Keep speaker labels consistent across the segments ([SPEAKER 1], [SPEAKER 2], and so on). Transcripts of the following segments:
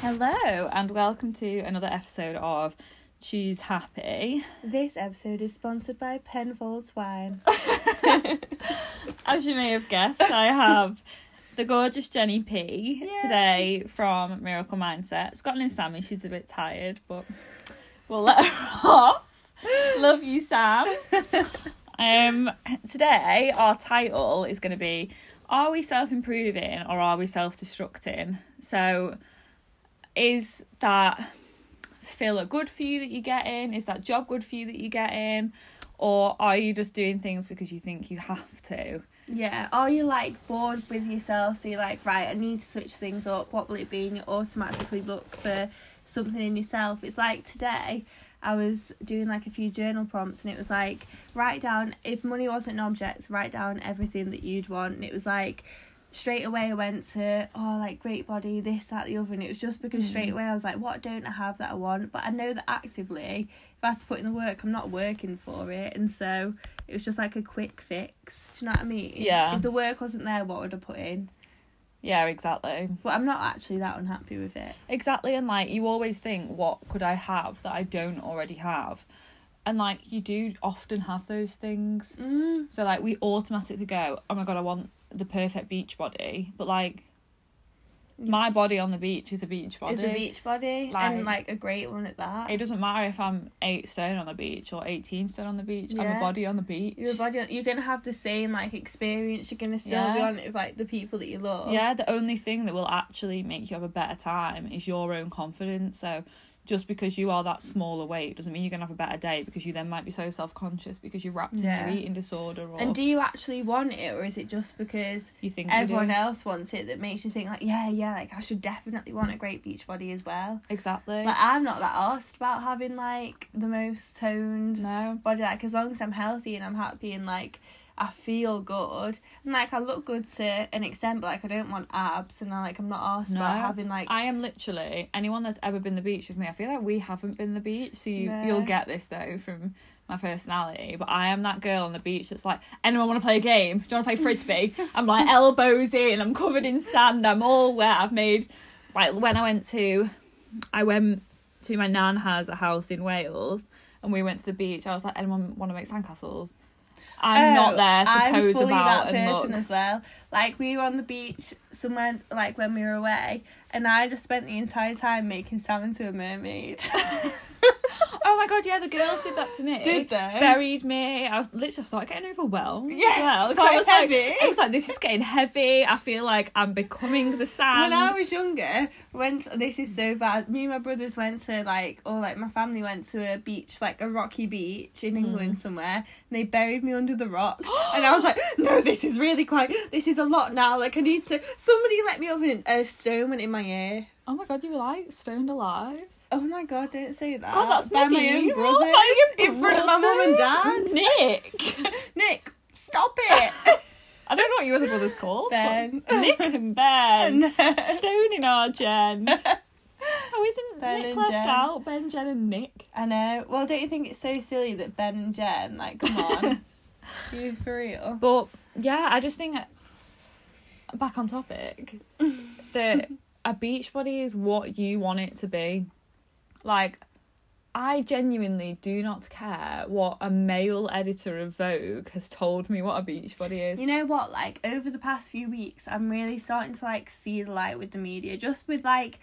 [SPEAKER 1] Hello, and welcome to another episode of Choose Happy.
[SPEAKER 2] This episode is sponsored by Penfolds Wine.
[SPEAKER 1] As you may have guessed, I have the gorgeous Jenny P
[SPEAKER 2] Yay.
[SPEAKER 1] today from Miracle Mindset. It's got no Sammy, she's a bit tired, but we'll let her off. Love you, Sam. Um, today, our title is going to be Are we self improving or are we self destructing? So, is that filler good for you that you're getting? Is that job good for you that you're getting? Or are you just doing things because you think you have to?
[SPEAKER 2] Yeah, or you're like bored with yourself, so you're like, right, I need to switch things up. What will it be? And you automatically look for something in yourself. It's like today, I was doing like a few journal prompts, and it was like, write down, if money wasn't an object, write down everything that you'd want. And it was like, straight away I went to, oh, like great body, this, that, the other. And it was just because straight away I was like, what don't I have that I want? But I know that actively, if I had to put in the work, I'm not working for it. And so it was just like a quick fix. Do you know what I mean?
[SPEAKER 1] Yeah.
[SPEAKER 2] If the work wasn't there, what would I put in?
[SPEAKER 1] Yeah, exactly.
[SPEAKER 2] But I'm not actually that unhappy with it.
[SPEAKER 1] Exactly, and like you always think, what could I have that I don't already have? And like you do often have those things.
[SPEAKER 2] Mm.
[SPEAKER 1] So like we automatically go, oh my god, I want the perfect beach body, but like mm. my body on the beach is a beach body.
[SPEAKER 2] Is a beach body
[SPEAKER 1] Like-
[SPEAKER 2] and like a great one at that.
[SPEAKER 1] It doesn't matter if I'm eight stone on the beach or eighteen stone on the beach. I'm a body on the beach.
[SPEAKER 2] Your body, you're gonna have the same like experience. You're gonna still be on it with like the people that you love.
[SPEAKER 1] Yeah, the only thing that will actually make you have a better time is your own confidence. So just because you are that smaller weight doesn't mean you're gonna have a better day because you then might be so self conscious because you're wrapped
[SPEAKER 2] Yeah.
[SPEAKER 1] in your eating disorder or
[SPEAKER 2] And do you actually want it, or is it just because
[SPEAKER 1] you think
[SPEAKER 2] everyone
[SPEAKER 1] you
[SPEAKER 2] else wants it that makes you think like, yeah, yeah, like I should definitely want a great beach body as well?
[SPEAKER 1] Exactly.
[SPEAKER 2] Like I'm not that asked about having like the most toned
[SPEAKER 1] no.
[SPEAKER 2] body. Like as long as I'm healthy and I'm happy and like I feel good and like I look good to an extent, but like I don't want abs and I like I'm not asked about having like
[SPEAKER 1] I am literally anyone that's ever been the beach with me. I feel like we haven't been the beach, so you
[SPEAKER 2] No.
[SPEAKER 1] you'll get this though from my personality. But I am that girl on the beach that's like, anyone want to play a game? Do you want to play frisbee? I'm like elbows in. I'm covered in sand. I'm all wet. I've made like when I went to, I went to my nan has a house in Wales, and we went to the beach. I was like, anyone want to make sandcastles? I'm not
[SPEAKER 2] Oh,
[SPEAKER 1] there to
[SPEAKER 2] I'm
[SPEAKER 1] pose
[SPEAKER 2] fully
[SPEAKER 1] about
[SPEAKER 2] that
[SPEAKER 1] and
[SPEAKER 2] person
[SPEAKER 1] look.
[SPEAKER 2] as well. Like we were on the beach somewhere, like when we were away, and I just spent the entire time making Sam into a mermaid.
[SPEAKER 1] God, yeah, the girls did that to me.
[SPEAKER 2] Did they?
[SPEAKER 1] Buried me. I was literally started getting overwhelmed.
[SPEAKER 2] Yeah,
[SPEAKER 1] as well.
[SPEAKER 2] quite
[SPEAKER 1] I was
[SPEAKER 2] heavy.
[SPEAKER 1] Like, I was like, this is getting heavy. I feel like I'm becoming the sand.
[SPEAKER 2] when I was younger, went this is so bad. Me and my brothers went to like, or like my family went to a beach, like a rocky beach in England
[SPEAKER 1] Hmm.
[SPEAKER 2] somewhere. And they buried me under the rocks, and I was like, no, this is really quite. This is a lot now. Like I need to. Somebody let me open a stone went in my ear.
[SPEAKER 1] oh my god, you were like stoned alive.
[SPEAKER 2] Oh my god! Don't say that.
[SPEAKER 1] God, that's
[SPEAKER 2] By my own brothers in front of my mum and dad.
[SPEAKER 1] Nick.
[SPEAKER 2] Nick, stop it.
[SPEAKER 1] I don't know what your other brother's called.
[SPEAKER 2] Ben.
[SPEAKER 1] Nick and Ben.
[SPEAKER 2] And-
[SPEAKER 1] Stoning our Jen. Oh, isn't
[SPEAKER 2] Ben
[SPEAKER 1] Nick left
[SPEAKER 2] Jen.
[SPEAKER 1] out? Ben, Jen, and Nick.
[SPEAKER 2] I know. Well, don't you think it's so silly that Ben and Jen, like, come on, you for real?
[SPEAKER 1] But yeah, I just think back on topic that a beach body is what you want it to be. Like, I genuinely do not care what a male editor of Vogue has told me what a beach body is.
[SPEAKER 2] You know what? Like over the past few weeks, I'm really starting to like see the light with the media, just with like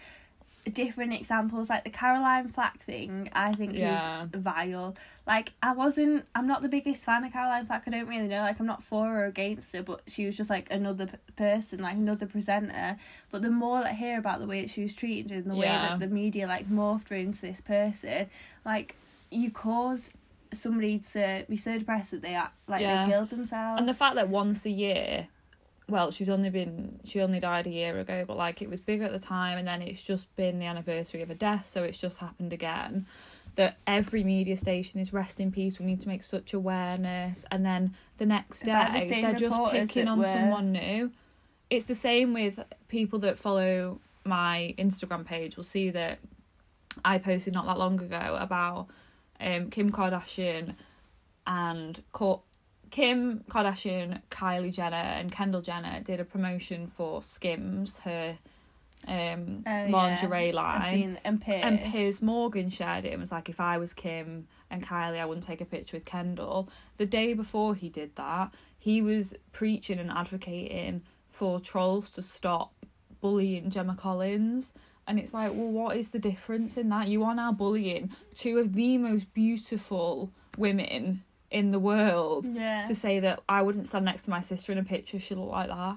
[SPEAKER 2] different examples, like the Caroline Flack thing. I think
[SPEAKER 1] Yeah.
[SPEAKER 2] is vile. Like I wasn't, I'm not the biggest fan of Caroline Flack. I don't really know. Like I'm not for or against her, but she was just like another p- person, like another presenter. But the more that I hear about the way that she was treated and the way that the media like morphed her into this person, like you cause somebody to be so depressed that they act like
[SPEAKER 1] Yeah.
[SPEAKER 2] they killed themselves.
[SPEAKER 1] And the fact that once a year, well, she's only been she only died a year ago, but like it was big at the time, and then it's just been the anniversary of a death, so it's just happened again. That every media station is rest in peace. We need to make such awareness, and then the next
[SPEAKER 2] About the
[SPEAKER 1] day they're just picking on
[SPEAKER 2] were-
[SPEAKER 1] someone new. It's the same with people that follow my Instagram page. Will see that I posted not that long ago about um, Kim Kardashian and Court Kim Kardashian, Kylie Jenner, and Kendall Jenner did a promotion for Skims, her um
[SPEAKER 2] Oh, yeah.
[SPEAKER 1] lingerie
[SPEAKER 2] I've
[SPEAKER 1] line.
[SPEAKER 2] and Piers.
[SPEAKER 1] And Piers Morgan shared it and was like, if I was Kim and Kylie, I wouldn't take a picture with Kendall. The day before he did that, he was preaching and advocating for trolls to stop bullying Gemma Collins. And it's like, well, what is the difference in that? You are now bullying two of the most beautiful women in the world
[SPEAKER 2] Yeah.
[SPEAKER 1] to say that I wouldn't stand next to my sister in a picture if she looked like that.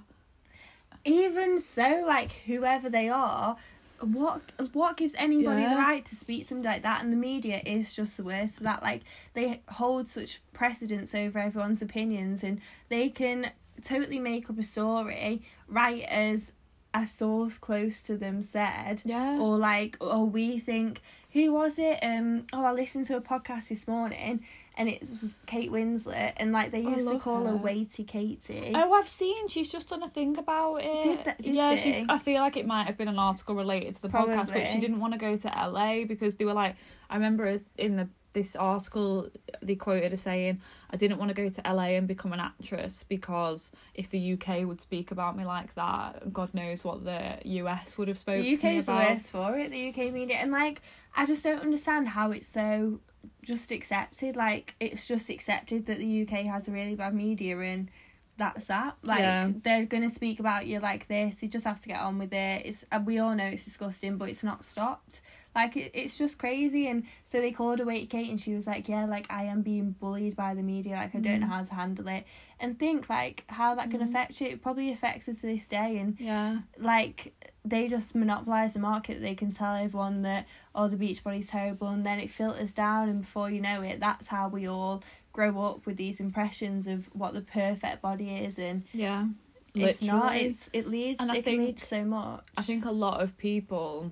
[SPEAKER 2] Even so, like whoever they are, what what gives anybody
[SPEAKER 1] Yeah.
[SPEAKER 2] the right to speak somebody like that? And the media is just the worst for that. Like they hold such precedence over everyone's opinions, and they can totally make up a story right as a source close to them said.
[SPEAKER 1] Yeah.
[SPEAKER 2] or like or we think who was it um oh i listened to a podcast this morning and it was kate winslet and like they
[SPEAKER 1] Oh,
[SPEAKER 2] used to call her,
[SPEAKER 1] her.
[SPEAKER 2] weighty katie
[SPEAKER 1] Oh, I've seen. She's just done a thing about it.
[SPEAKER 2] Did that- did
[SPEAKER 1] yeah,
[SPEAKER 2] she?
[SPEAKER 1] she's. I feel like it might have been an article related to the podcast, but she didn't want to go to LA because they were like. I remember in the this article they quoted her saying, "I didn't want to go to LA and become an actress because if the UK would speak about me like that, God knows what the US would have spoken
[SPEAKER 2] the
[SPEAKER 1] to me
[SPEAKER 2] uk's
[SPEAKER 1] about."
[SPEAKER 2] worst for it the uk media and like i just don't understand how it's so just accepted like it's just accepted that the uk has a really bad media and that's that like
[SPEAKER 1] Yeah.
[SPEAKER 2] they're gonna speak about you like this you just have to get on with it it's and we all know it's disgusting but it's not stopped like it, it's just crazy and so they called Wait Kate and she was like yeah like I am being bullied by the media like I don't know
[SPEAKER 1] Mm.
[SPEAKER 2] how to handle it. And think like how that can
[SPEAKER 1] Mm.
[SPEAKER 2] affect you. It probably affects her to this day and
[SPEAKER 1] Yeah,
[SPEAKER 2] like they just monopolize the market. They can tell everyone that oh the beach body's terrible and then it filters down and before you know it that's how we all grow up with these impressions of what the perfect body is and
[SPEAKER 1] yeah.
[SPEAKER 2] it's not. It's it leads
[SPEAKER 1] And I
[SPEAKER 2] it can lead
[SPEAKER 1] think-
[SPEAKER 2] to so much.
[SPEAKER 1] I think a lot of people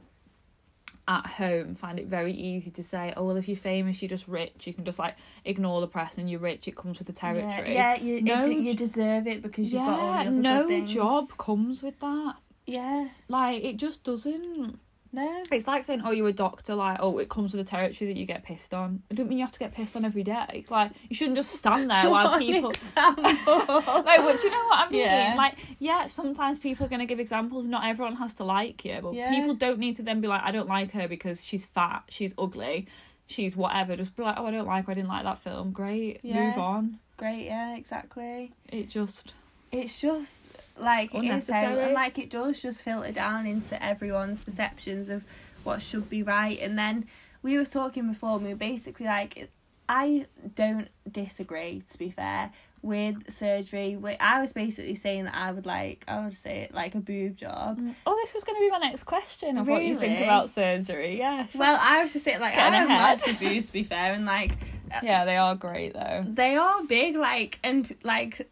[SPEAKER 1] at home find it very easy to say, oh, well, if you're famous, you're just rich. You can just like ignore the press and you're rich. It comes with the territory.
[SPEAKER 2] yeah, yeah you,
[SPEAKER 1] No
[SPEAKER 2] it, you deserve it because you've got all the
[SPEAKER 1] Yeah,
[SPEAKER 2] other
[SPEAKER 1] no job comes with that.
[SPEAKER 2] yeah
[SPEAKER 1] Like, it just doesn't.
[SPEAKER 2] No
[SPEAKER 1] It's like saying, oh, you're a doctor. Like, oh, it comes with the territory that you get pissed on. I don't mean you have to get pissed on every day. Like, you shouldn't just stand there while people. like, what, do you know what I mean?
[SPEAKER 2] Yeah.
[SPEAKER 1] Like, yeah, sometimes people are going to give examples. Not everyone has to like you, but
[SPEAKER 2] Yeah.
[SPEAKER 1] people don't need to then be like, I don't like her because she's fat, she's ugly, she's whatever. Just be like, oh, I don't like her. I didn't like that film. Great,
[SPEAKER 2] Yeah.
[SPEAKER 1] move on.
[SPEAKER 2] great yeah exactly
[SPEAKER 1] It just
[SPEAKER 2] it's just like it is and like it does just filter down into everyone's perceptions of what should be right. And then we were talking before and we were basically like i don't disagree to be fair with surgery. I was basically saying that i would like i would say it? Like a boob job. Mm.
[SPEAKER 1] Oh, this was going to be my next question of what you think about surgery. Yeah.
[SPEAKER 2] well i was just saying like
[SPEAKER 1] Getting
[SPEAKER 2] i have lots of boobs to be fair and like uh,
[SPEAKER 1] Yeah, they are great though.
[SPEAKER 2] they are big like and like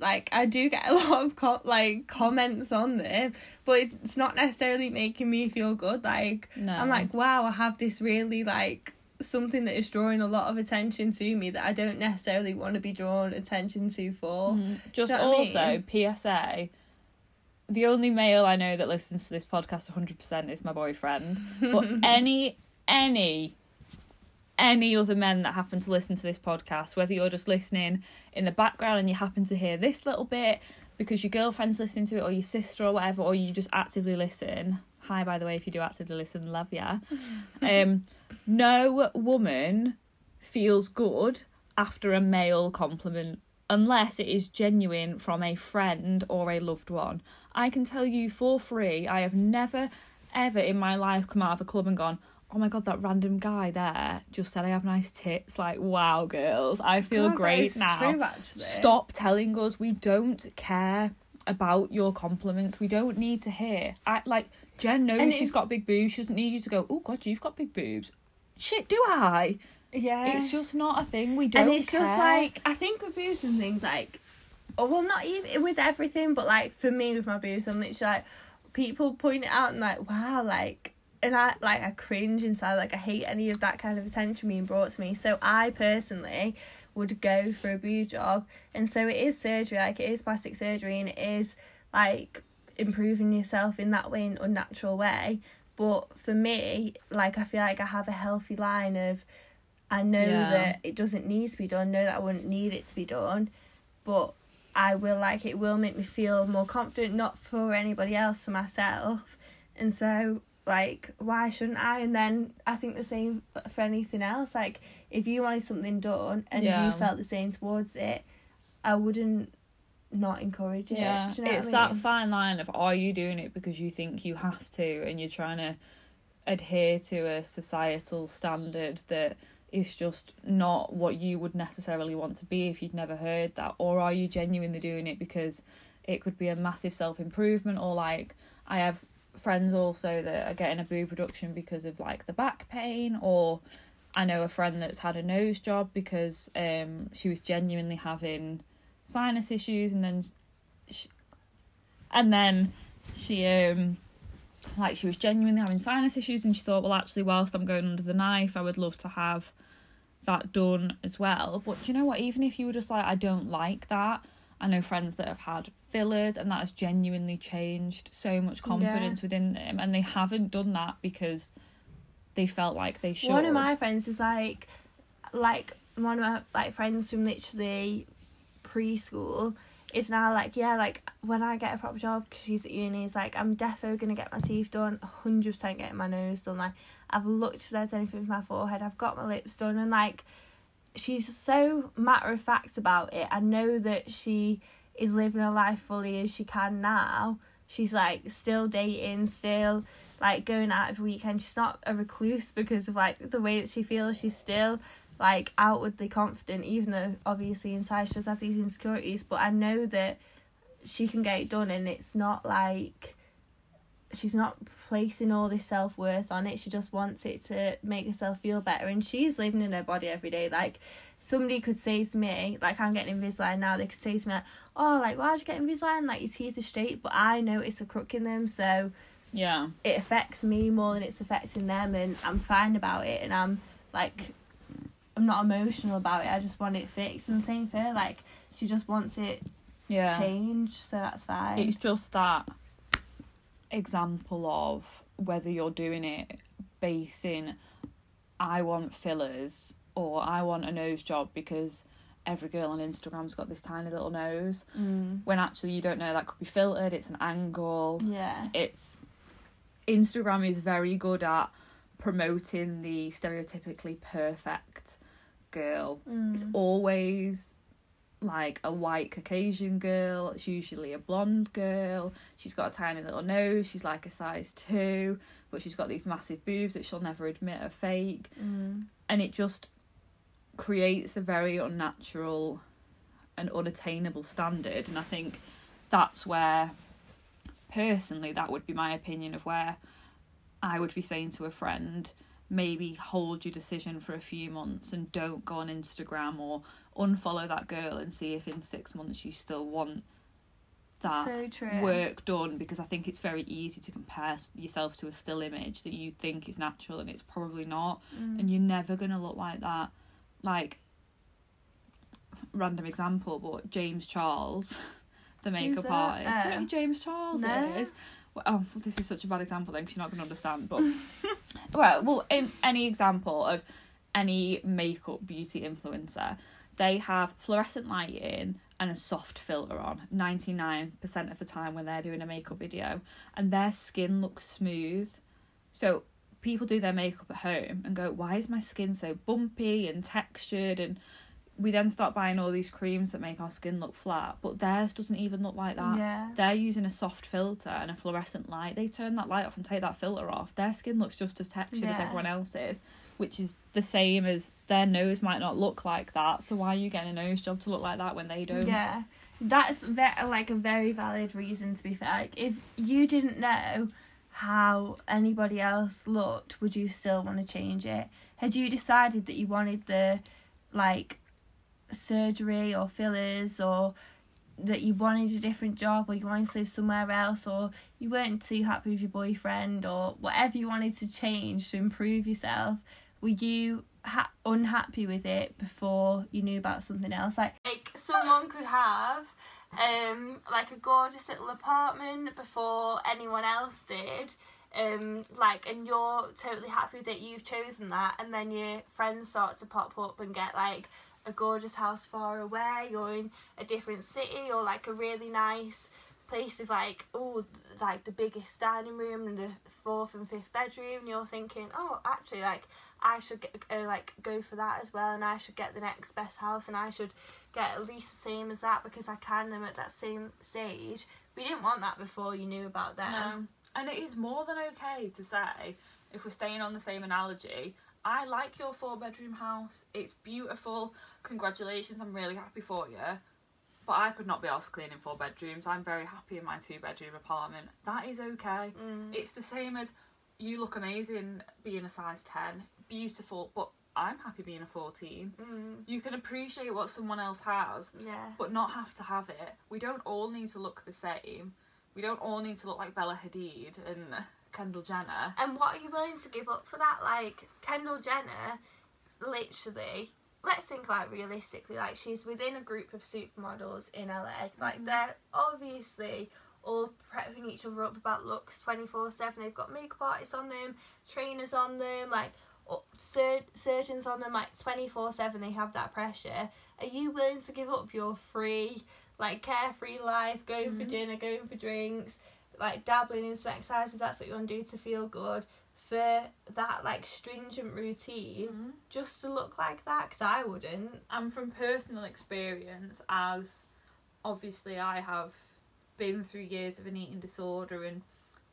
[SPEAKER 2] like I do get a lot of co- like comments on there, but it's not necessarily making me feel good like
[SPEAKER 1] No.
[SPEAKER 2] I'm like wow I have this really like something that is drawing a lot of attention to me that I don't necessarily want to be drawn attention to for
[SPEAKER 1] Mhm. Just
[SPEAKER 2] Do you know what I
[SPEAKER 1] also, PSA, the only male I know that listens to this podcast 100% is my boyfriend. But any, any, any other men that happen to listen to this podcast, whether you're just listening in the background and you happen to hear this little bit because your girlfriend's listening to it or your sister or whatever, or you just actively listen. Hi, by the way, if you do actively listen, love ya. Um, no woman feels good after a male compliment unless it is genuine from a friend or a loved one. I can tell you for free, I have never, ever in my life come out of a club and gone, oh my god, that random guy there just said I have nice tits. Like, wow, girls, I feel
[SPEAKER 2] God,
[SPEAKER 1] great now.
[SPEAKER 2] true.
[SPEAKER 1] Stop telling us we don't care about your compliments. We don't need to hear. I like Jen knows
[SPEAKER 2] And
[SPEAKER 1] she's got big boobs. She doesn't need you to go. Oh God, you've got big boobs. Shit, do I?
[SPEAKER 2] yeah
[SPEAKER 1] It's just not a thing. We don't.
[SPEAKER 2] and it's just like I think with boobs and things like, oh well, not even with everything, but like for me with my boobs, I'm literally like people point it out and like wow, like and I like I cringe inside, like I hate any of that kind of attention being brought to me. So I personally would go for a boob job, and so it is surgery, like it is plastic surgery, and it is like improving yourself in that way, in unnatural way. But for me, like I feel like I have a healthy line of I know
[SPEAKER 1] Yeah.
[SPEAKER 2] that it doesn't need to be done, know that I wouldn't need it to be done, but I will like it will make me feel more confident, not for anybody else, for myself. and so like why shouldn't I? And then I think the same for anything else. Like if you wanted something done and
[SPEAKER 1] Yeah.
[SPEAKER 2] you felt the same towards it, I wouldn't not encourage it.
[SPEAKER 1] Yeah,
[SPEAKER 2] you know
[SPEAKER 1] it's
[SPEAKER 2] I
[SPEAKER 1] that fine line of are you doing it because you think you have to and you're trying to adhere to a societal standard that is just not what you would necessarily want to be if you'd never heard that, or are you genuinely doing it because it could be a massive self improvement, or like I have friends also that are getting a boob reduction because of like the back pain, or I know a friend that's had a nose job because um she was genuinely having sinus issues and then she, and then she um like she was genuinely having sinus issues and she thought well actually whilst I'm going under the knife I would love to have that done as well. But you know what? Even if you were just like I don't like that I know friends that have had fillers and that has genuinely changed so much confidence within them and they haven't done that because they felt like they should
[SPEAKER 2] One of my friends is like, like one of my like friends from literally preschool is now like, yeah, like when I get a proper job, because she's at uni, is like, I'm defo gonna get my teeth done, hundred percent getting my nose done. Like I've looked if there's anything with my forehead, I've got my lips done, and like she's so matter of fact about it. I know that she is living her life fully as she can now. She's like still dating, still like going out every weekend. She's not a recluse because of like the way that she feels. She's still like outwardly confident, even though obviously inside she does have these insecurities. But I know that she can get it done, and it's not like she's not placing all this self worth on it. She just wants it to make herself feel better, and she's living in her body every day. Like somebody could say to me, like I'm getting Invisalign now, they could say to me like, "Oh, like why'd you get Invisalign? Like your teeth are straight," but I notice a crook in them, so
[SPEAKER 1] yeah
[SPEAKER 2] it affects me more than it's affecting them, and I'm fine about it, and I'm like. I'm not emotional about it. I just want it fixed, and the same for her. Like she just wants it
[SPEAKER 1] yeah
[SPEAKER 2] changed, so that's fine.
[SPEAKER 1] It's just that example of whether you're doing it basing I want fillers or I want a nose job because every girl on Instagram's got this tiny little nose
[SPEAKER 2] Mm.
[SPEAKER 1] when actually you don't know that could be filtered, it's an angle.
[SPEAKER 2] Yeah.
[SPEAKER 1] It's Instagram is very good at promoting the stereotypically perfect girl it's
[SPEAKER 2] Mm.
[SPEAKER 1] always like a white Caucasian girl. It's usually a blonde girl. She's got a tiny little nose. She's like a size two, but she's got these massive boobs that she'll never admit are fake.
[SPEAKER 2] Mm.
[SPEAKER 1] And it just creates a very unnatural and unattainable standard. And I think that's where, personally, that would be my opinion of where I would be saying to a friend, maybe hold your decision for a few months and don't go on Instagram or unfollow that girl and see if in six months you still want that
[SPEAKER 2] So
[SPEAKER 1] work done because I think it's very easy to compare yourself to a still image that you think is natural and it's probably not
[SPEAKER 2] Mm.
[SPEAKER 1] and you're never going to look like that like random example but James Charles the makeup artist do you know
[SPEAKER 2] Oh.
[SPEAKER 1] James Charles
[SPEAKER 2] No.
[SPEAKER 1] is well, oh this is such a bad example then because you're not going to understand but well well in any example of any makeup beauty influencer they have fluorescent lighting and a soft filter on 99% of the time when they're doing a makeup video and their skin looks smooth so people do their makeup at home and go why is my skin so bumpy and textured and we then start buying all these creams that make our skin look flat but theirs doesn't even look like that
[SPEAKER 2] Yeah.
[SPEAKER 1] they're using a soft filter and a fluorescent light. They turn that light off and take that filter off. Their skin looks just as textured as everyone else's, which is the same as their nose might not look like that. So why are you getting a nose job to look like that when they don't?
[SPEAKER 2] Yeah, that's ve- like a very valid reason. To be fair, like if you didn't know how anybody else looked, would you still want to change it? Had you decided that you wanted the like surgery or fillers or that you wanted a different job or you wanted to live somewhere else or you weren't too happy with your boyfriend or whatever you wanted to change to improve yourself were you ha- unhappy with it before you knew about something else? Like like someone could have um like a gorgeous little apartment before anyone else did um like and you're totally happy that you've chosen that and then your friends start to pop up and get like a gorgeous house far away or in a different city or like a really nice place with like oh like the biggest dining room and the fourth and fifth bedroom and you're thinking oh actually like I should get uh, like go for that as well and I should get the next best house and I should get at least the same as that because I can them at that same stage we didn't want that before you knew about them
[SPEAKER 1] No. And it is more than okay to say, if we're staying on the same analogy, I like your four bedroom house. It's beautiful. Congratulations, I'm really happy for you. But I could not be asked cleaning four bedrooms. I'm very happy in my two bedroom apartment. That is okay.
[SPEAKER 2] Mm.
[SPEAKER 1] It's the same as you look amazing being a size 10, beautiful, but I'm happy being a 14.
[SPEAKER 2] Mm.
[SPEAKER 1] You can appreciate what someone else has,
[SPEAKER 2] yeah
[SPEAKER 1] but not have to have it. We don't all need to look the same. We don't all need to look like Bella Hadid and Kendall Jenner.
[SPEAKER 2] And what are you willing to give up for that? Like Kendall Jenner, literally. Let's think about it realistically. Like she's within a group of supermodels in LA. Like
[SPEAKER 1] Mhm.
[SPEAKER 2] they're obviously all prepping each other up about looks twenty four seven. They've got makeup artists on them, trainers on them, like sur- surgeons on them. Like twenty four seven, they have that pressure. Are you willing to give up your free, like carefree life, going for
[SPEAKER 1] Mhm.
[SPEAKER 2] dinner, going for drinks, like dabbling in some exercise if that's what you want to do to feel good? for that like stringent routine just to look like that because I wouldn't.
[SPEAKER 1] And from personal experience, as obviously I have been through years of an eating disorder and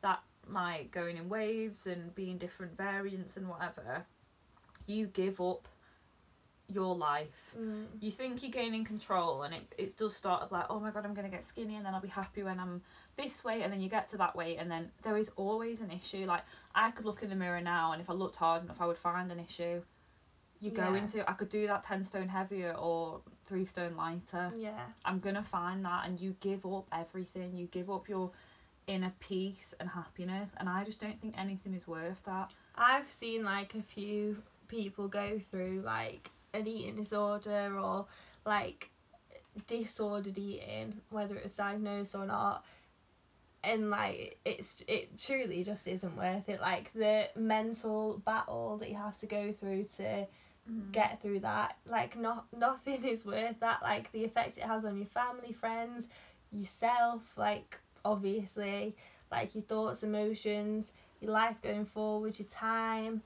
[SPEAKER 1] that like going in waves and being different variants and whatever, you give up your life. Mm. You think you're gaining control and it, it does start of like, oh my god, I'm gonna get skinny and then I'll be happy when I'm this weight and then you get to that weight and then there is always an issue. Like I could look in the mirror now and if I looked hard enough I would find an issue. You go
[SPEAKER 2] Yeah.
[SPEAKER 1] into I could do that ten stone heavier or three stone lighter.
[SPEAKER 2] Yeah.
[SPEAKER 1] I'm gonna find that and you give up everything. You give up your inner peace and happiness and I just don't think anything is worth that.
[SPEAKER 2] I've seen like a few people go through like an eating disorder or like disordered eating, whether it was diagnosed or not. And like it's it truly just isn't worth it. Like the mental battle that you have to go through to get through that, like not nothing is worth that. Like the effect it has on your family, friends, yourself, like obviously, like your thoughts, emotions, your life going forward, your time,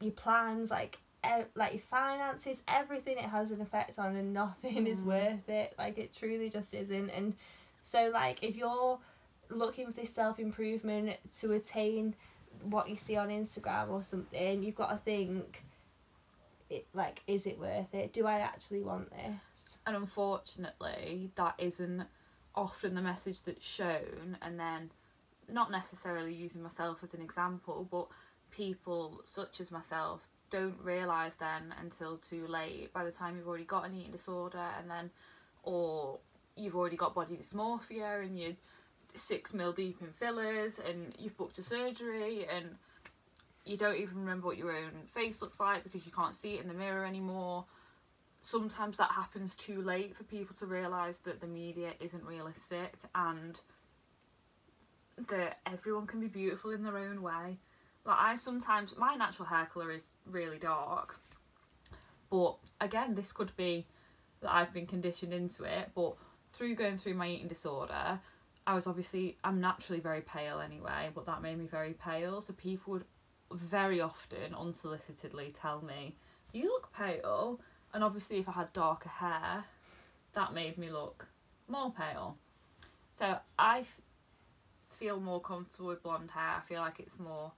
[SPEAKER 2] your plans, like e- like your finances, everything it has an effect on, and nothing is
[SPEAKER 1] Mm.
[SPEAKER 2] worth it. Like it truly just isn't. And so, like if you're looking for this self improvement to attain what you see on Instagram or something, you've got to think. It, like, is it worth it? Do I actually want this?
[SPEAKER 1] and unfortunately that isn't often the message that's shown and then not necessarily using myself as an example but people such as myself don't realise then until too late by the time you've already got an eating disorder and then or you've already got body dysmorphia and you're six mil deep in fillers and you've booked a surgery and you don't even remember what your own face looks like because you can't see it in the mirror anymore sometimes that happens too late for people to realise that the media isn't realistic and that everyone can be beautiful in their own way. Like I sometimes my natural hair colour is really dark. But again, this could be that I've been conditioned into it, but through going through my eating disorder, I was obviously I'm naturally very pale anyway, but that made me very pale. So people would very often unsolicitedly tell me, You look pale and obviously if I had darker hair, that made me look more pale. So I f- feel more comfortable with blonde hair. I feel like it's more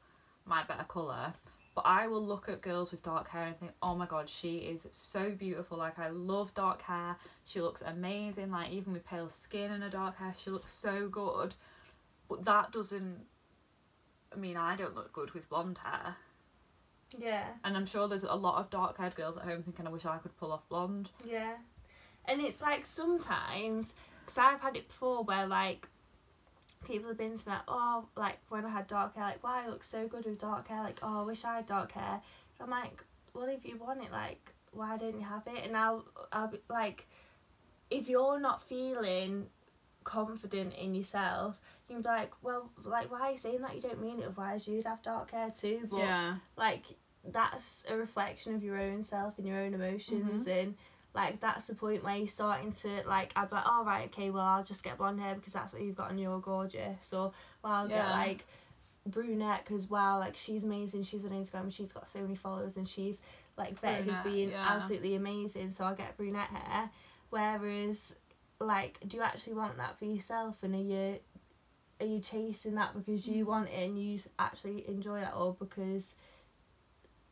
[SPEAKER 1] my better colour. But I will look at girls with dark hair and think, oh my god, she is so beautiful. Like, I love dark hair. She looks amazing. Like, even with pale skin and a dark hair, she looks so good. But that doesn't I mean, I don't look good with blonde hair.
[SPEAKER 2] Yeah.
[SPEAKER 1] And I'm sure there's a lot of dark haired girls at home thinking, I wish I could pull off blonde.
[SPEAKER 2] Yeah. And it's like sometimes, because I've had it before where like people have been to me, like, oh, like when I had dark hair, like, wow, I look so good with dark hair. Like, oh, I wish I had dark hair. I'm like, well, if you want it, like, why don't you have it? And I'll, I'll be like, if you're not feeling confident in yourself, you can be like, well, like, why are you saying that? You don't mean it, otherwise you'd have dark hair too. But
[SPEAKER 1] yeah.
[SPEAKER 2] like that's a reflection of your own self and your own emotions
[SPEAKER 1] Mhm.
[SPEAKER 2] and like that's the point where you're starting to like I'd be like, oh right, okay, well I'll just get blonde hair because that's what you've got and you're gorgeous, or well I'll get like brunette because wow, like she's amazing, she's on Instagram, and she's got so many followers and she's like vetted as being
[SPEAKER 1] yeah.
[SPEAKER 2] absolutely amazing, so I'll get brunette hair. Whereas, like, do you actually want that for yourself, and are you are you chasing that because you
[SPEAKER 1] Mm.
[SPEAKER 2] want it and you actually enjoy it, or because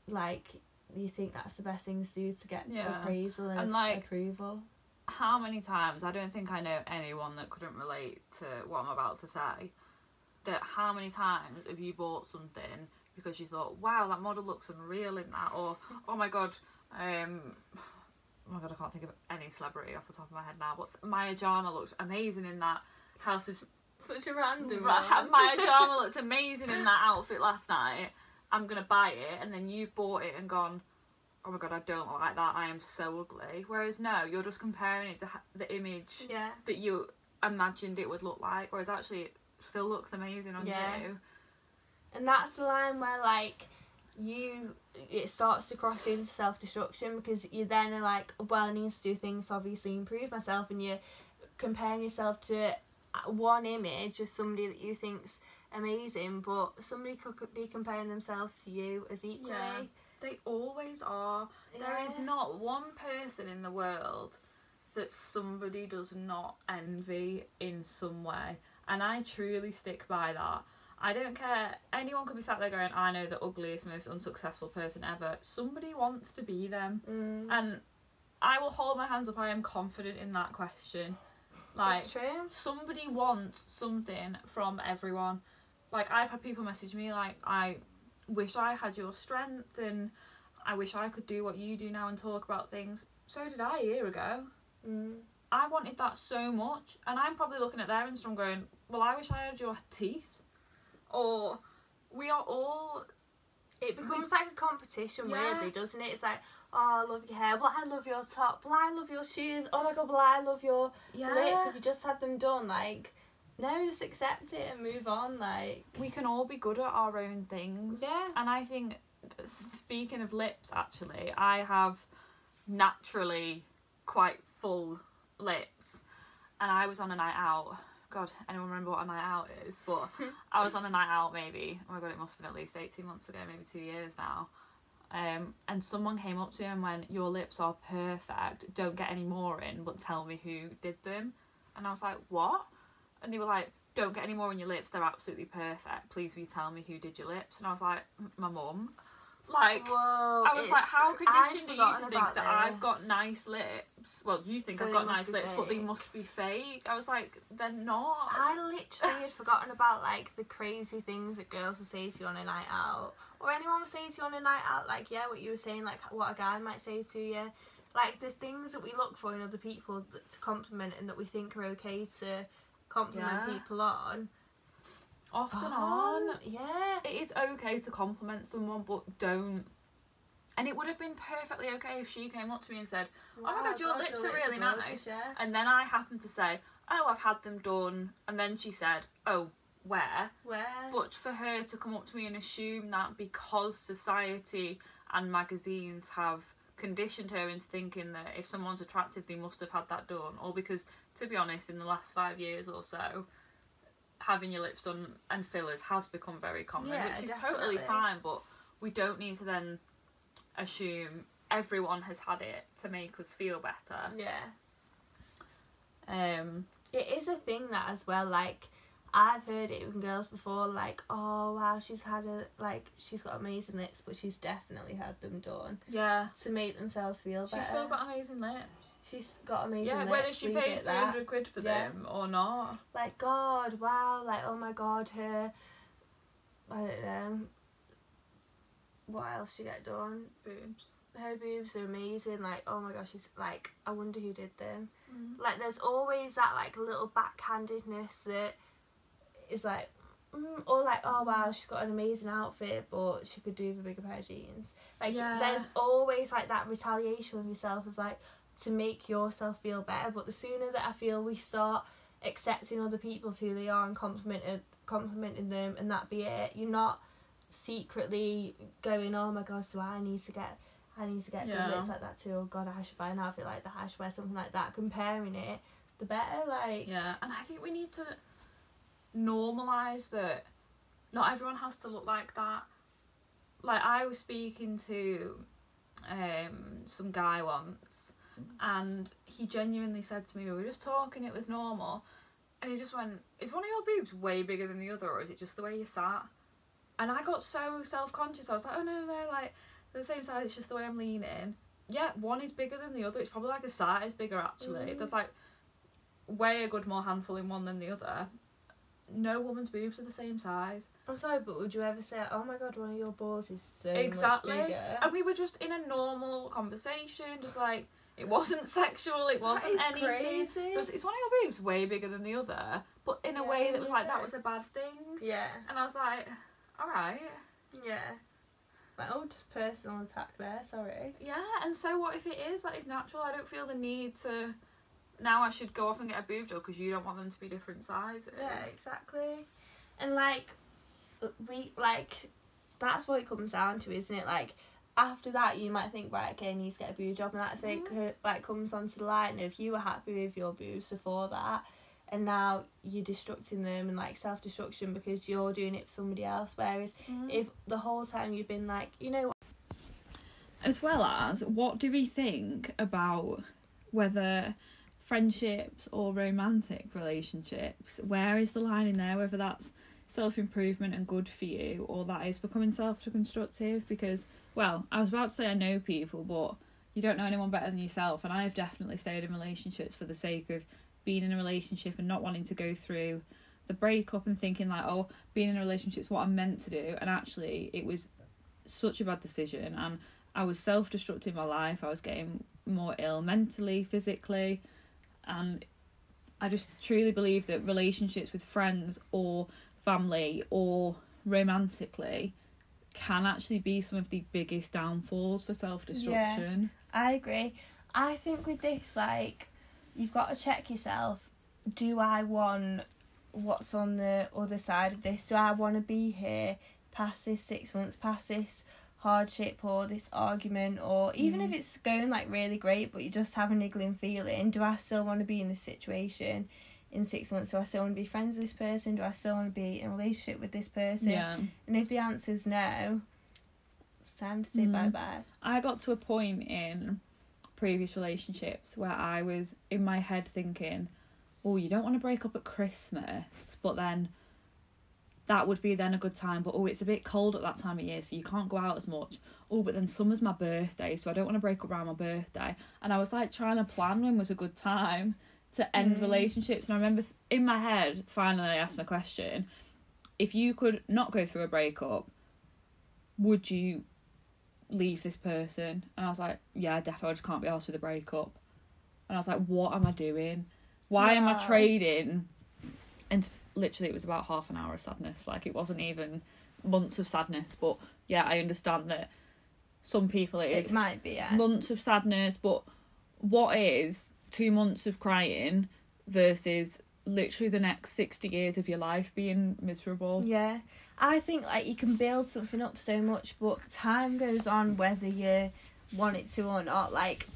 [SPEAKER 2] like you think that's the best thing to do to get
[SPEAKER 1] Yeah.
[SPEAKER 2] appraisal and,
[SPEAKER 1] And, like,
[SPEAKER 2] approval?
[SPEAKER 1] how many times I don't think I know anyone that couldn't relate to what I'm about to say. That how many times have you bought something because you thought, wow, that model looks unreal in that, or oh my god, um, oh my god, I can't think of any celebrity off the top of my head now. What's Maya Jama looked amazing in that House of
[SPEAKER 2] Such a random.
[SPEAKER 1] Right, Maya Jama looked amazing in that outfit last night. I'm gonna buy it, and then you've bought it and gone, oh my god, I don't like that. I am so ugly. Whereas no, you're just comparing it to the image
[SPEAKER 2] Yeah.
[SPEAKER 1] that you imagined it would look like, whereas actually it still looks amazing on
[SPEAKER 2] Yeah.
[SPEAKER 1] you.
[SPEAKER 2] And that's the line where like you it starts to cross into self destruction because you then are like, well, I need to do things to obviously improve myself, and you're comparing yourself to one image of somebody that you think's amazing, but somebody could be comparing themselves to you as equally.
[SPEAKER 1] Yeah. They always are. There is not one person in the world that somebody does not envy in some way. And I truly stick by that. I don't care. Anyone could be sat there going, I know the ugliest, most unsuccessful person ever. Somebody wants to be them.
[SPEAKER 2] Mm.
[SPEAKER 1] And I will hold my hands up. I am confident in that question. Like, somebody wants something from everyone. Like I've had people message me like I wish I had your strength and I wish I could do what you do now and talk about things. So did I a year ago.
[SPEAKER 2] Mm.
[SPEAKER 1] I wanted that so much and I'm probably looking at their Instagram going, Well I wish I had your teeth or we are all
[SPEAKER 2] It becomes like a competition,
[SPEAKER 1] Yeah.
[SPEAKER 2] weirdly, doesn't it? It's like, oh, I love your hair. Well, I love your top. Well, I love your shoes. Oh my god, well, I love your lips. If you just had them done, like, no, just accept it and move on. Like,
[SPEAKER 1] we can all be good at our own things.
[SPEAKER 2] yeah.
[SPEAKER 1] And I think, speaking of lips, actually, I have naturally quite full lips. And I was on a night out. God, anyone remember what a night out is? But I was on a night out maybe. Oh my god, it must have been at least 18 months ago, maybe two years now. Um, and someone came up to me and went, Your lips are perfect. Don't get any more in, but tell me who did them. And I was like, What? And they were like, Don't get any more in your lips. They're absolutely perfect. Please will you tell me who did your lips? And I was like, My mum. Like,
[SPEAKER 2] Whoa.
[SPEAKER 1] I was like, how conditioned are you to think that I've got nice lips? Well, you think
[SPEAKER 2] So
[SPEAKER 1] I've got nice lips, but they must be fake. I was like, they're not.
[SPEAKER 2] I literally had forgotten about like the crazy things that girls will say to you on a night out, or anyone will say to you on a night out. Like yeah, what you were saying, like what a guy might say to you, like the things that we look for in other people that, to compliment and that we think are okay to compliment
[SPEAKER 1] Yeah.
[SPEAKER 2] people on.
[SPEAKER 1] Often
[SPEAKER 2] on,
[SPEAKER 1] on.
[SPEAKER 2] yeah.
[SPEAKER 1] It is okay to compliment someone, but don't. And it would have been perfectly okay if she came up to me and said, Oh my God, your lips are really nice.
[SPEAKER 2] Yeah.
[SPEAKER 1] and then I happened to say, oh, I've had them done. And then she said, oh, where?
[SPEAKER 2] Where?
[SPEAKER 1] But for her to come up to me and assume that because society and magazines have conditioned her into thinking that if someone's attractive, they must have had that done, or because, to be honest, in the last five years or so, having your lips done and fillers has become very common,
[SPEAKER 2] Yeah,
[SPEAKER 1] which is totally fine, but we don't need to then assume everyone has had it to make us feel better.
[SPEAKER 2] yeah.
[SPEAKER 1] Um,
[SPEAKER 2] It is a thing that as well, like I've heard it from girls before, like, oh wow, she's had a like she's got amazing lips, but she's definitely had them done
[SPEAKER 1] yeah.
[SPEAKER 2] to make themselves feel better.
[SPEAKER 1] She's still got amazing lips.
[SPEAKER 2] She's got amazing lips.
[SPEAKER 1] Yeah,
[SPEAKER 2] lips.
[SPEAKER 1] whether she
[SPEAKER 2] it
[SPEAKER 1] pays 300 quid for
[SPEAKER 2] Yeah.
[SPEAKER 1] them or not.
[SPEAKER 2] Like God, wow, like oh my God, her. I don't know. What else she get done?
[SPEAKER 1] Boobs.
[SPEAKER 2] Her boobs are amazing. Like oh my gosh, she's like I wonder who did them.
[SPEAKER 1] Mm.
[SPEAKER 2] like there's always that like little backhandedness that is like mm, or like oh wow she's got an amazing outfit but she could do with a bigger pair of jeans like
[SPEAKER 1] Yeah.
[SPEAKER 2] there's always like that retaliation with yourself of like to make yourself feel better but the sooner that i feel we start accepting other people for who they are and complimenting complimenting them and that be it you're not secretly going oh my god so i need to get I need to get
[SPEAKER 1] Yeah.
[SPEAKER 2] good lips like that too. Oh God, I should buy an outfit like that. I should wear something like that. Comparing it, the better. Like
[SPEAKER 1] Yeah, and I think we need to normalize that not everyone has to look like that. Like I was speaking to um some guy once and he genuinely said to me, we were just talking, it was normal. And he just went, Is one of your boobs way bigger than the other or is it just the way you sat? And I got so self conscious. I was like, Oh no, no, no, like the same size, it's just the way I'm leaning. Yeah, one is bigger than the other. It's probably like a size bigger actually.
[SPEAKER 2] Mm.
[SPEAKER 1] There's like way a good more handful in one than the other. No woman's boobs are the same size.
[SPEAKER 2] I'm sorry, but would you ever say, "Oh my God, one of your balls is so
[SPEAKER 1] exactly.
[SPEAKER 2] much bigger"?
[SPEAKER 1] And we were just in a normal conversation, just like it wasn't sexual, it wasn't
[SPEAKER 2] is
[SPEAKER 1] anything.
[SPEAKER 2] crazy.
[SPEAKER 1] It was, it's one of your boobs way bigger than the other, but in a way that was like that was a bad thing.
[SPEAKER 2] Yeah,
[SPEAKER 1] And I was like, all right,
[SPEAKER 2] yeah. Like oh, just personal attack there. Sorry.
[SPEAKER 1] yeah. And so what if it is that is natural? I don't feel the need to. Now I should go off and get a boob job because you don't want them to be different sizes.
[SPEAKER 2] Yeah, exactly. And like, we like, that's what it comes down to, isn't it? Like, after that, you might think, right, okay, I need to get a boob job, and that's it. Like, comes onto the line. If you were happy with your boobs before that, and now you're destructing them and like self destruction because you're doing it for somebody else. Whereas
[SPEAKER 1] Mm.
[SPEAKER 2] if the whole time you've been like, you know,
[SPEAKER 1] as well as what do we think about whether friendships or romantic relationships where is the line in there whether that's self-improvement and good for you or that is becoming self-destructive because well i was about to say i know people but you don't know anyone better than yourself and i've definitely stayed in relationships for the sake of being in a relationship and not wanting to go through the breakup and thinking like oh being in a relationship is what i'm meant to do and actually it was such a bad decision and I was self destructing my life. I was getting more ill mentally, physically, and I just truly believe that relationships with friends or family or romantically can actually be some of the biggest downfalls for self destruction.
[SPEAKER 2] I agree. I think with this, like, you've got to check yourself. Do I want what's on the other side of this? Do I want to be here past this six months, past this hardship or this argument, or even if
[SPEAKER 1] Mm.
[SPEAKER 2] it's going like really great, but you just have a niggling feeling? Do I still want to be in this situation? In six months, do I still want to be friends with this person? Do I still want to be in a relationship with this person?
[SPEAKER 1] Yeah.
[SPEAKER 2] And if the answer is no, it's time to say
[SPEAKER 1] Mm.
[SPEAKER 2] bye bye.
[SPEAKER 1] I got to a point in previous relationships where I was in my head thinking, oh, you don't want to break up at Christmas, but then that would be then a good time. But oh, it's a bit cold at that time of year, so you can't go out as much. Oh, but then summer's my birthday, so I don't want to break up around my birthday. And I was like trying to plan when was a good time to end
[SPEAKER 2] Mm.
[SPEAKER 1] relationships. And I remember in my head, finally, I asked my question if you could not go through a breakup, would you leave this person? And I was like, yeah, definitely, I just can't be asked with a breakup. And I was like, what am I doing? Why am I trading? And literally, it was about half an hour of sadness. Like, it wasn't even months of sadness. But yeah, I understand that some people it is
[SPEAKER 2] It might be, yeah.
[SPEAKER 1] months of sadness. But what is two months of crying versus literally the next 60 years of your life being miserable?
[SPEAKER 2] Yeah, I think like you can build something up so much, but time goes on whether you want it to or not. Like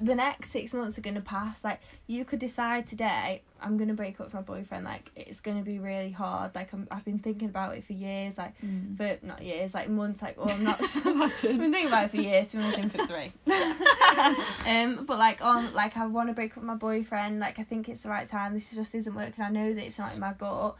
[SPEAKER 2] the next six months are gonna pass. Like you could decide today, I'm gonna break up with my boyfriend. Like it's gonna be really hard. Like I'm, I've been thinking about it for years. Like
[SPEAKER 1] Mm.
[SPEAKER 2] for not years, like months. Like oh, I'm not sure. I've been thinking about it for years. Been looking for three. um, but like on like I want to break up with my boyfriend. Like I think it's the right time. This just isn't working. I know that it's not in my gut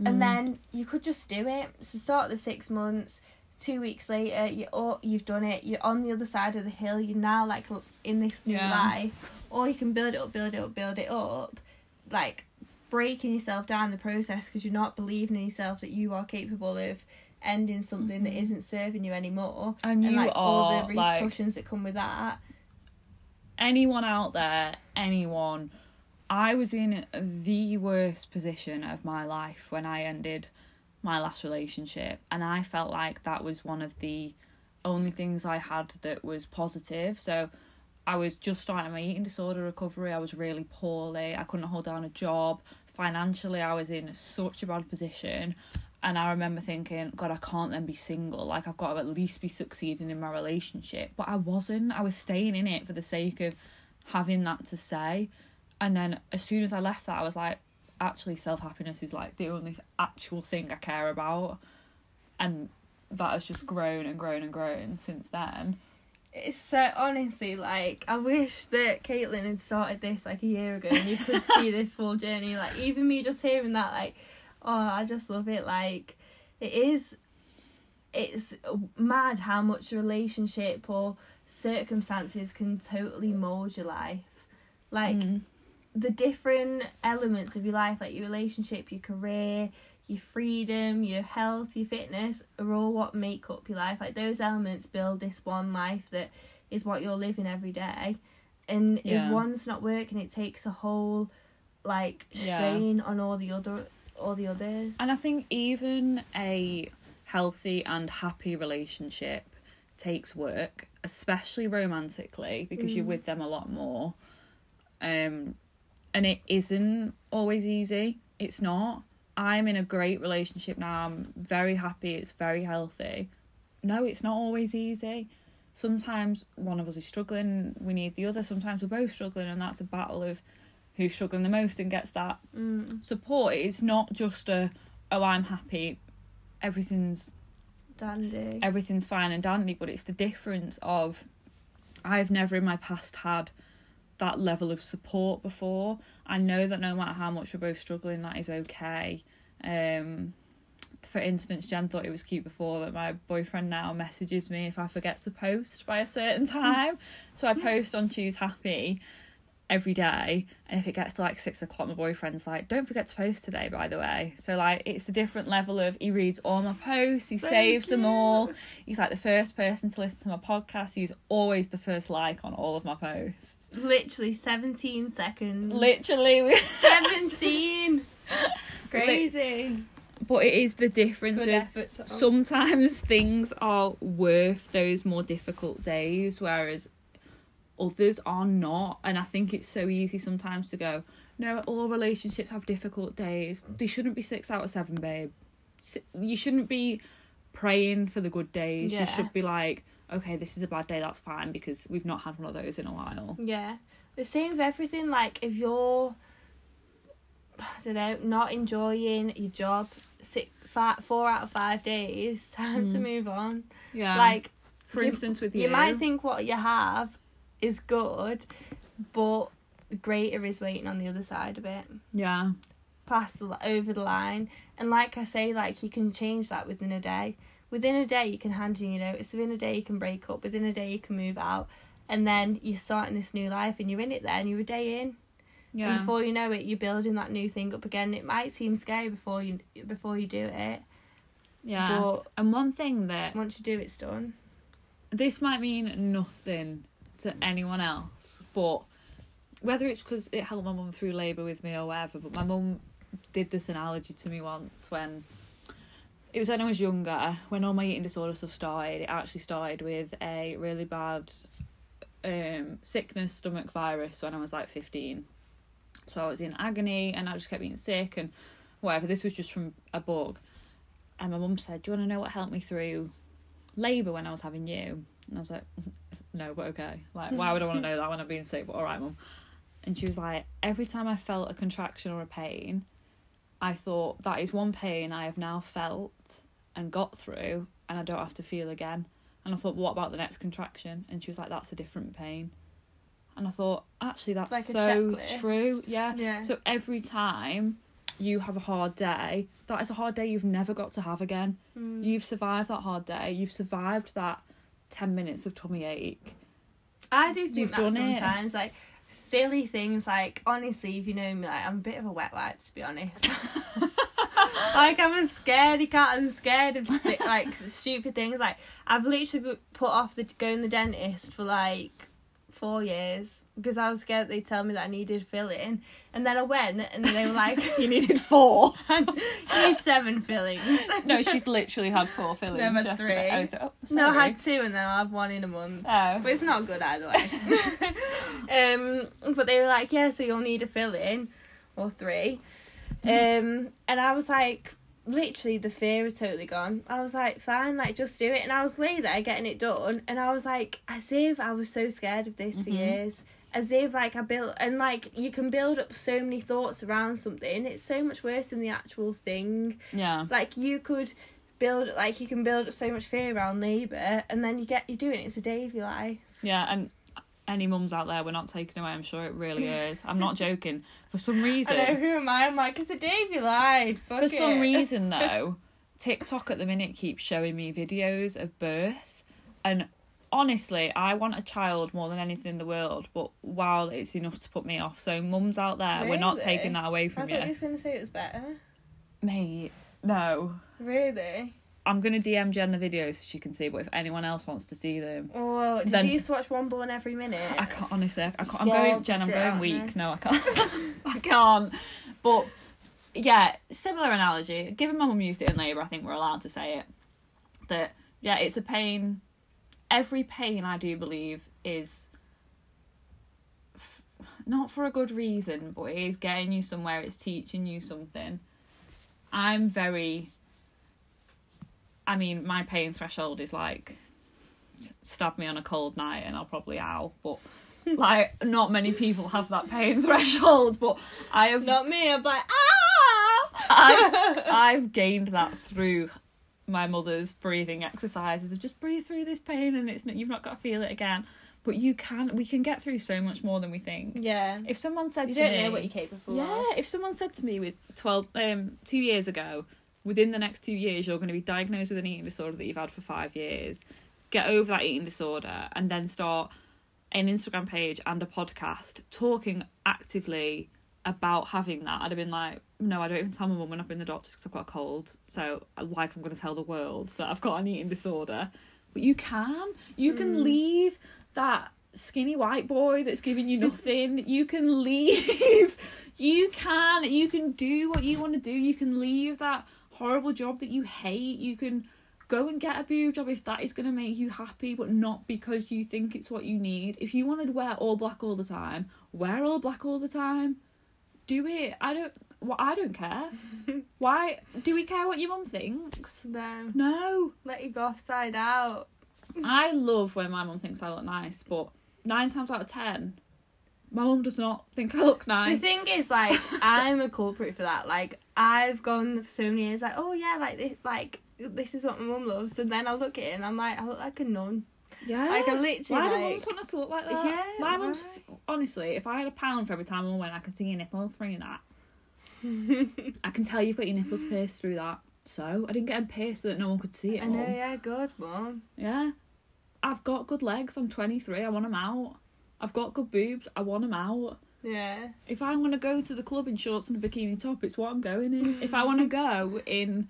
[SPEAKER 1] Mm.
[SPEAKER 2] and then you could just do it. So start the six months. Two weeks later, you or you've done it. You're on the other side of the hill. You're now like in this new
[SPEAKER 1] Yeah.
[SPEAKER 2] life, or you can build it up, build it up, build it up, like breaking yourself down the process because you're not believing in yourself that you are capable of ending something that
[SPEAKER 1] Mhm.
[SPEAKER 2] isn't serving you anymore,
[SPEAKER 1] and you
[SPEAKER 2] and like all
[SPEAKER 1] are
[SPEAKER 2] the
[SPEAKER 1] like
[SPEAKER 2] repercussions that come with that.
[SPEAKER 1] anyone out there, anyone. I was in the worst position of my life when I ended my last relationship, and I felt like that was one of the only things I had that was positive. So I was just starting my eating disorder recovery. I was really poorly. I couldn't hold down a job. Financially, I was in such a bad position. And I remember thinking, God, I can't then be single. Like, I've got to at least be succeeding in my relationship. But I wasn't. I was staying in it for the sake of having that to say. And then as soon as I left that, I was like, actually, self happiness is like the only actual thing I care about. And that has just grown and grown and grown since then.
[SPEAKER 2] It's so honestly like I wish that Caitlin had started this like a year ago and you could see this full journey. Like even me just hearing that, like, oh, I just love it. Like it is, it's mad how much relationship or circumstances can totally mold your life. Like
[SPEAKER 1] Mm.
[SPEAKER 2] The different elements of your life, like your relationship, your career, your freedom, your health, your fitness, are all what make up your life. Like those elements build this one life that is what you're living every day. And
[SPEAKER 1] Yeah.
[SPEAKER 2] if one's not working, it takes a whole like
[SPEAKER 1] Yeah.
[SPEAKER 2] strain on all the other all the others.
[SPEAKER 1] And I think even a healthy and happy relationship takes work, especially romantically, because you're
[SPEAKER 2] Mm.
[SPEAKER 1] with them a lot more. Um, and it isn't always easy. It's not. I'm in a great relationship now. I'm very happy. It's very healthy. No, it's not always easy. Sometimes one of us is struggling, we need the other. Sometimes we're both struggling, and that's a battle of who's struggling the most and gets that
[SPEAKER 2] mm,
[SPEAKER 1] support it's not just a oh i'm happy everything's
[SPEAKER 2] dandy.
[SPEAKER 1] everything's fine and dandy but it's the difference of i've never in my past had that level of support before. I know that no matter how much we're both struggling that is okay. Um for instance jen thought it was cute before that my boyfriend now messages me if i forget to post by a certain time. So i post on choose happy every day and if it gets to like six o'clock my boyfriend's like don't forget to post today by the way. So like it's a different level of he reads all my posts he
[SPEAKER 2] So
[SPEAKER 1] saves them all. He's like the first person to listen to my podcast. He's always the first like on all of my posts.
[SPEAKER 2] Literally seventeen seconds.
[SPEAKER 1] literally. We-
[SPEAKER 2] seventeen. Crazy.
[SPEAKER 1] but it is the difference of sometimes things are worth those more difficult days whereas others are not and i think it's so easy sometimes to go no all relationships have difficult days they shouldn't be six out of seven babe you shouldn't be praying for the good days
[SPEAKER 2] Yeah.
[SPEAKER 1] you should be like okay this is a bad day that's fine because we've not had one of those in a while
[SPEAKER 2] Yeah. The same with everything. Like, if you're, I don't know, not enjoying your job six, five, four out of five days, time to
[SPEAKER 1] Mm.
[SPEAKER 2] move on.
[SPEAKER 1] yeah
[SPEAKER 2] Like,
[SPEAKER 1] for
[SPEAKER 2] you-
[SPEAKER 1] instance with you,
[SPEAKER 2] you might think what you have is good, but the greater is waiting on the other side of it.
[SPEAKER 1] yeah
[SPEAKER 2] Past the, over the line. And like I say, like, you can change that within a day. Within a day, you can hand in your notice. Within a day, you can break up. Within a day, you can move out. And then you're starting this new life and you're in it there and you're a day in.
[SPEAKER 1] yeah
[SPEAKER 2] And before you know it, you're building that new thing up again. It might seem scary before you before you do it,
[SPEAKER 1] yeah
[SPEAKER 2] but
[SPEAKER 1] and one thing that
[SPEAKER 2] once you do, it's done.
[SPEAKER 1] this might mean nothing to anyone else, but whether it's because it helped my mum through labour with me or whatever, but my mum did this analogy to me once when it was when I was younger, when all my eating disorder stuff started, it actually started with a really bad um, sickness, stomach virus when I was like 15. So I was in agony and I just kept being sick and whatever. This was just from a bug. And my mum said, Do you want to know what helped me through labour when I was having you? And I was like, No, but okay. Like, why would I want to know that when I'm being sick? But all right, mum. And she was like, Every time I felt a contraction or a pain, I thought that is one pain I have now felt and got through, and I don't have to feel again. And I thought, what about the next contraction? And she was like, that's a different pain. And I thought, actually, that's
[SPEAKER 2] Like
[SPEAKER 1] so
[SPEAKER 2] checklist.
[SPEAKER 1] true. Yeah.
[SPEAKER 2] Yeah.
[SPEAKER 1] So every time you have a hard day, that is a hard day you've never got to have again.
[SPEAKER 2] Mm.
[SPEAKER 1] You've survived that hard day. You've survived that 10 minutes of tummy ache.
[SPEAKER 2] I do think
[SPEAKER 1] You've
[SPEAKER 2] that
[SPEAKER 1] done it.
[SPEAKER 2] sometimes, like silly things. Like honestly, if you know me, like I'm a bit of a wet wipe to be honest. like I'm a scaredy cat. I'm scared of like stupid things. Like I've literally put- put off the going to the dentist for like four years because I was scared they'd tell me that I needed filling, and then I went and they were like,
[SPEAKER 1] You needed four.
[SPEAKER 2] "You need seven fillings."
[SPEAKER 1] no, she's literally had four fillings
[SPEAKER 2] Never
[SPEAKER 1] yesterday.
[SPEAKER 2] three.
[SPEAKER 1] Oh, oh,
[SPEAKER 2] No, I had two, and then I'll have one in a month.
[SPEAKER 1] Oh.
[SPEAKER 2] But it's not good either way. um, but they were like, yeah, so you'll need a filling or three. Um, and I was like, literally the fear was totally gone. I was like, fine, like just do it. And I was lay there getting it done, and I was like, as if I was so scared of this for
[SPEAKER 1] Mhm.
[SPEAKER 2] years. As if like I built and like you can build up so many thoughts around something. It's so much worse than the actual thing.
[SPEAKER 1] Yeah.
[SPEAKER 2] Like you could build like you can build up so much fear around labour, and then you get you doing it. It's a day of your life.
[SPEAKER 1] Yeah, and any mums out there, we're not taking away. I'm sure it really is. I'm not joking. For some reason,
[SPEAKER 2] I know who am I? I'm like it's a your life. Fuck
[SPEAKER 1] for some reason though, TikTok at the minute keeps showing me videos of birth, and honestly, I want a child more than anything in the world. But wow, it's enough to put me off. So mums out there, we're not taking that away from you.
[SPEAKER 2] I thought you
[SPEAKER 1] you,
[SPEAKER 2] was gonna say it was better.
[SPEAKER 1] mate. No.
[SPEAKER 2] Really?
[SPEAKER 1] I'm gonna DM Jen the videos so she can see, but if anyone else wants to see them,
[SPEAKER 2] Oh, did
[SPEAKER 1] Then-
[SPEAKER 2] you used to watch One Born Every Minute?
[SPEAKER 1] I can't honestly. I, can't, I'm going, Jen. I'm going
[SPEAKER 2] out of me.
[SPEAKER 1] weak. No, I can't. I can't. But yeah, similar analogy. Given my mum used it in labour, I think we're allowed to say it. That yeah, it's a pain. Every pain, I do believe, is f- not for a good reason, but it is getting you somewhere. It's teaching you something. I'm very. I mean, my pain threshold is like stab me on a cold night and I'll probably ow, But like, not many people have that pain threshold. But I have,
[SPEAKER 2] Not me. I'm like ah.
[SPEAKER 1] I've, I've gained that through my mother's breathing exercises of just breathe through this pain and it's not, you've not got to feel it again. But you can, we can get through so much more than we think.
[SPEAKER 2] yeah.
[SPEAKER 1] If someone said
[SPEAKER 2] You
[SPEAKER 1] to
[SPEAKER 2] don't
[SPEAKER 1] me,
[SPEAKER 2] know what you're capable
[SPEAKER 1] yeah,
[SPEAKER 2] of.
[SPEAKER 1] if someone said to me with twelve, um, two years ago, within the next two years you're going to be diagnosed with an eating disorder that you've had for five years, get over that eating disorder, and then start an Instagram page and a podcast talking actively about having that, I'd have been like, no, I don't even tell my mum when I've been to the doctors because I've got a cold. So, like, I'm going to tell the world that I've got an eating disorder. But you can, you can
[SPEAKER 2] Mm.
[SPEAKER 1] leave that skinny white boy that's giving you nothing. you can leave. You can. You can do what you want to do. You can leave that horrible job that you hate. You can go and get a boob job if that is going to make you happy, but not because you think it's what you need. If you wanted to wear all black all the time, wear all black all the time. Do it. I don't. Well, I don't care. Why do we care what your mum thinks?
[SPEAKER 2] No.
[SPEAKER 1] No.
[SPEAKER 2] Let you go offside out.
[SPEAKER 1] I love when my mum thinks I look nice, but nine times out of ten, my mum does not think I look nice.
[SPEAKER 2] The thing is, like, I'm a culprit for that. Like, I've gone for so many years, like, oh yeah, like this, like this is what my mum loves, and then I look at it and I'm like, I look like a nun.
[SPEAKER 1] Yeah.
[SPEAKER 2] Like, I literally,
[SPEAKER 1] Why do
[SPEAKER 2] like,
[SPEAKER 1] mums want us to look like that?
[SPEAKER 2] Yeah,
[SPEAKER 1] My mum's honestly, if I had a pound for every time I went, I could see your nipple through that. I can tell you've got your nipples pierced through that. So I didn't get them pierced so that no one could see it.
[SPEAKER 2] I know, yeah, good, mum.
[SPEAKER 1] Yeah. I've got good legs. I'm 23. I want them out. I've got good boobs. I want them out.
[SPEAKER 2] Yeah.
[SPEAKER 1] If I want to go to the club in shorts and a bikini top, it's what I'm going in. if I want to go in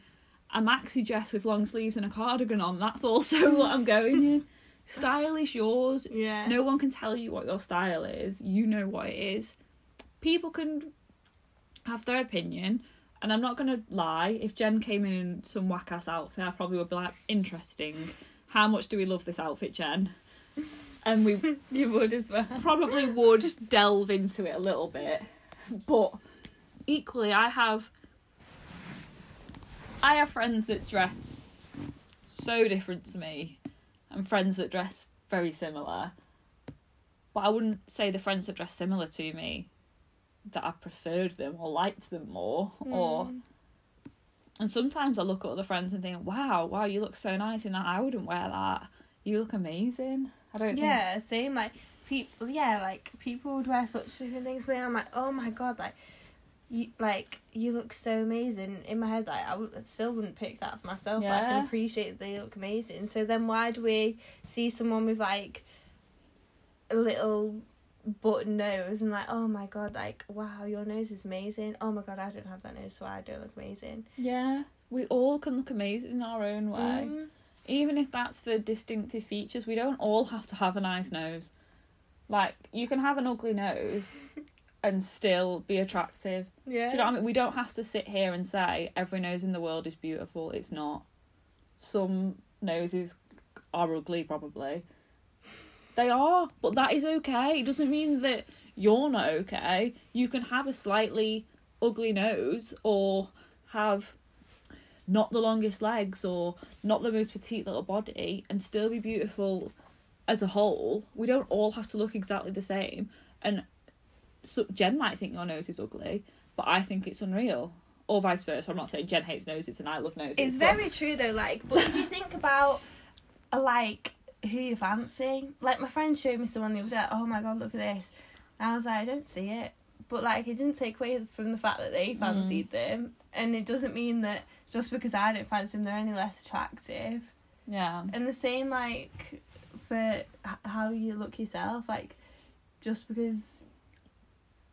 [SPEAKER 1] a maxi dress with long sleeves and a cardigan on, that's also what I'm going in. Style is yours.
[SPEAKER 2] Yeah.
[SPEAKER 1] No one can tell you what your style is. You know what it is. People can have their opinion, and I'm not gonna lie. If Jen came in in some whack ass outfit, I probably would be like, interesting. How much do we love this outfit, Jen? And we
[SPEAKER 2] You would as well.
[SPEAKER 1] probably would delve into it a little bit, but equally, I have I have friends that dress so different to me, and friends that dress very similar. But I wouldn't say the friends that dress similar to me that I preferred them or liked them more, or
[SPEAKER 2] Mm.
[SPEAKER 1] and sometimes I look at other friends and think, "Wow, wow, you look so nice in that. I wouldn't wear that. You look amazing." I don't think
[SPEAKER 2] Yeah, same. Like people, yeah, like people would wear such different things. Where I'm like, oh my god, like you, like you look so amazing. In my head, like I would, still wouldn't pick that for myself. But I can appreciate that they look amazing. So then, why do we see someone with like a little button nose and like, oh my god, like wow, your nose is amazing. Oh my god, I don't have that nose, so I don't look amazing.
[SPEAKER 1] Yeah, we all can look amazing in our own way.
[SPEAKER 2] Mm.
[SPEAKER 1] Even if that's for distinctive features, we don't all have to have a nice nose. Like, you can have an ugly nose and still be attractive.
[SPEAKER 2] Yeah.
[SPEAKER 1] Do you know what I mean? We don't have to sit here and say every nose in the world is beautiful. It's not. Some noses are ugly, probably. They are, but that is okay. It doesn't mean that you're not okay. You can have a slightly ugly nose or have not the longest legs or not the most petite little body and still be beautiful as a whole. We don't all have to look exactly the same. And so Jen might think your nose is ugly, but I think it's unreal. Or vice versa. I'm not saying Jen hates noses and I love noses.
[SPEAKER 2] It's
[SPEAKER 1] but-
[SPEAKER 2] very true though, like, but if you think about, uh, like, who you fancy, like, my friend showed me someone the other day, oh my god, look at this. And I was like, I don't see it. But, like, it didn't take away from the fact that they
[SPEAKER 1] Mm.
[SPEAKER 2] fancied them. And it doesn't mean that just because I don't fancy them, they're any less attractive.
[SPEAKER 1] Yeah.
[SPEAKER 2] And the same, like, for h- how you look yourself, like, just because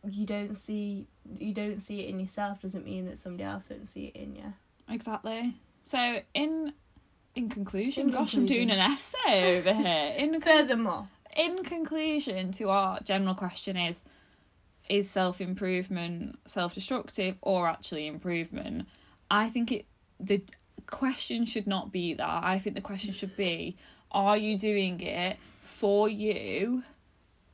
[SPEAKER 2] you don't see you don't see it in yourself doesn't mean that somebody else won't see it in you.
[SPEAKER 1] Exactly. So in in conclusion,
[SPEAKER 2] In
[SPEAKER 1] gosh, I'm doing an essay over here. In
[SPEAKER 2] Furthermore,
[SPEAKER 1] in conclusion to our general question is is self improvement self destructive or actually improvement? I think it the question should not be that. I think the question should be are you doing it for you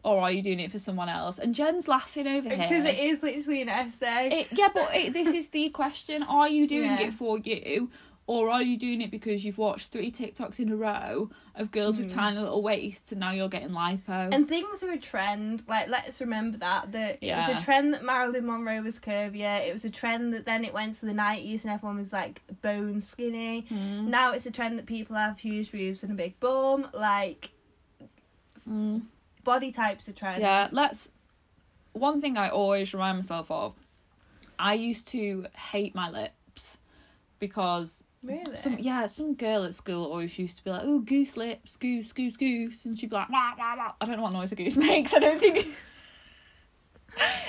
[SPEAKER 1] or are you doing it for someone else? And Jen's laughing over here.
[SPEAKER 2] because it is literally an essay.
[SPEAKER 1] It, yeah, but it, this is the question: Are you doing
[SPEAKER 2] Yeah.
[SPEAKER 1] it for you, or are you doing it because you've watched three TikToks in a row of girls with
[SPEAKER 2] Mm.
[SPEAKER 1] tiny little waists, and now you're getting lipo?
[SPEAKER 2] and things are a trend. Like, let's remember that that it was a trend that Marilyn Monroe was curvier. It was a trend that then it went to the nineties and everyone was like bone skinny.
[SPEAKER 1] Mm.
[SPEAKER 2] Now it's a trend that people have huge boobs and a big bum. Like,
[SPEAKER 1] Mm.
[SPEAKER 2] body types are trend.
[SPEAKER 1] Yeah, let's. One thing I always remind myself of: I used to hate my lips because
[SPEAKER 2] Really?
[SPEAKER 1] some yeah some girl at school always used to be like, "Oh, goose lips, goose, goose, goose," and she'd be like, "Wah, wah, wah." I don't know what noise a goose makes. I don't think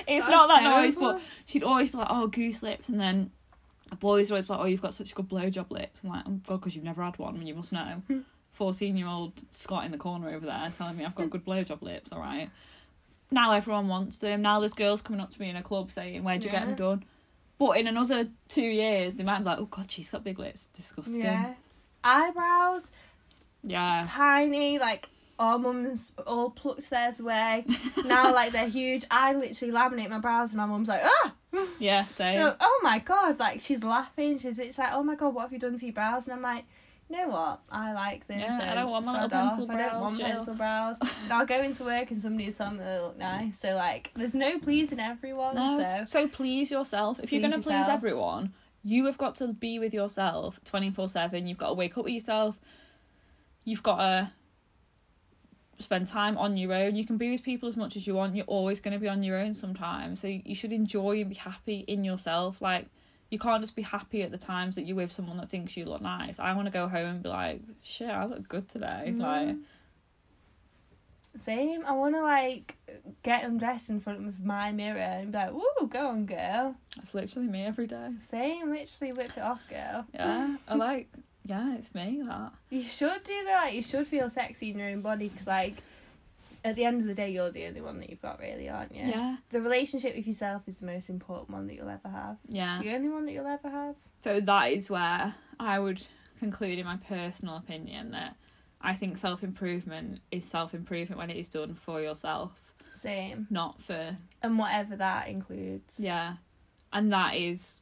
[SPEAKER 1] it's
[SPEAKER 2] That's
[SPEAKER 1] not that noise, but she'd always be like, "Oh, goose lips," and then boys were always like, "Oh, you've got such good blowjob lips." I'm like, "Oh God, because you've never had one, and you must know." Fourteen-year-old Scott in the corner over there telling me I've got hmm. good blowjob lips. All right. Now everyone wants them. Now there's girls coming up to me in a club saying, "Where'd you get them done?" But in another two years, they might be like, "Oh God, she's got big lips. Disgusting."
[SPEAKER 2] Yeah. Eyebrows,
[SPEAKER 1] Yeah.
[SPEAKER 2] tiny, like our mums all plucked theirs away. now like they're huge. I literally laminate my brows and my mum's like, ah
[SPEAKER 1] Yeah, same.
[SPEAKER 2] Like, oh my god, like she's laughing, she's it's like, Oh my god, what have you done to your brows? And I'm like, you know what? I like them.
[SPEAKER 1] Yeah,
[SPEAKER 2] so
[SPEAKER 1] I don't want my little pencil
[SPEAKER 2] I don't
[SPEAKER 1] brows,
[SPEAKER 2] want
[SPEAKER 1] Jill.
[SPEAKER 2] pencil brows. I'll go into work and somebody's telling me they look nice. So like there's no pleasing everyone,
[SPEAKER 1] No.
[SPEAKER 2] so
[SPEAKER 1] So please yourself. If you're going to please everyone, you have got to be with yourself 24 7. You've got to wake up with yourself. You've got to spend time on your own. You can be with people as much as you want. You're always going to be on your own sometimes. So you should enjoy and be happy in yourself. Like, you can't just be happy at the times that you're with someone that thinks you look nice. I want to go home and be like, shit, I look good today. Like,
[SPEAKER 2] Mm. Same. I want to like get undressed in front of my mirror and be like, "Woo, go on, girl."
[SPEAKER 1] that's literally me every day.
[SPEAKER 2] Same. Literally whip it off, girl.
[SPEAKER 1] Yeah, I like, yeah, it's me, that.
[SPEAKER 2] You should do that. Like, you should feel sexy in your own body because, like, at the end of the day, you're the only one that you've got, really, aren't you?
[SPEAKER 1] Yeah,
[SPEAKER 2] The relationship with yourself is the most important one that you'll ever have.
[SPEAKER 1] yeah.
[SPEAKER 2] The only one that you'll ever have.
[SPEAKER 1] So that is where I would conclude in my personal opinion that I think self improvement is self improvement when it is done for yourself,
[SPEAKER 2] Same.
[SPEAKER 1] not for
[SPEAKER 2] And whatever that includes.
[SPEAKER 1] yeah. And that is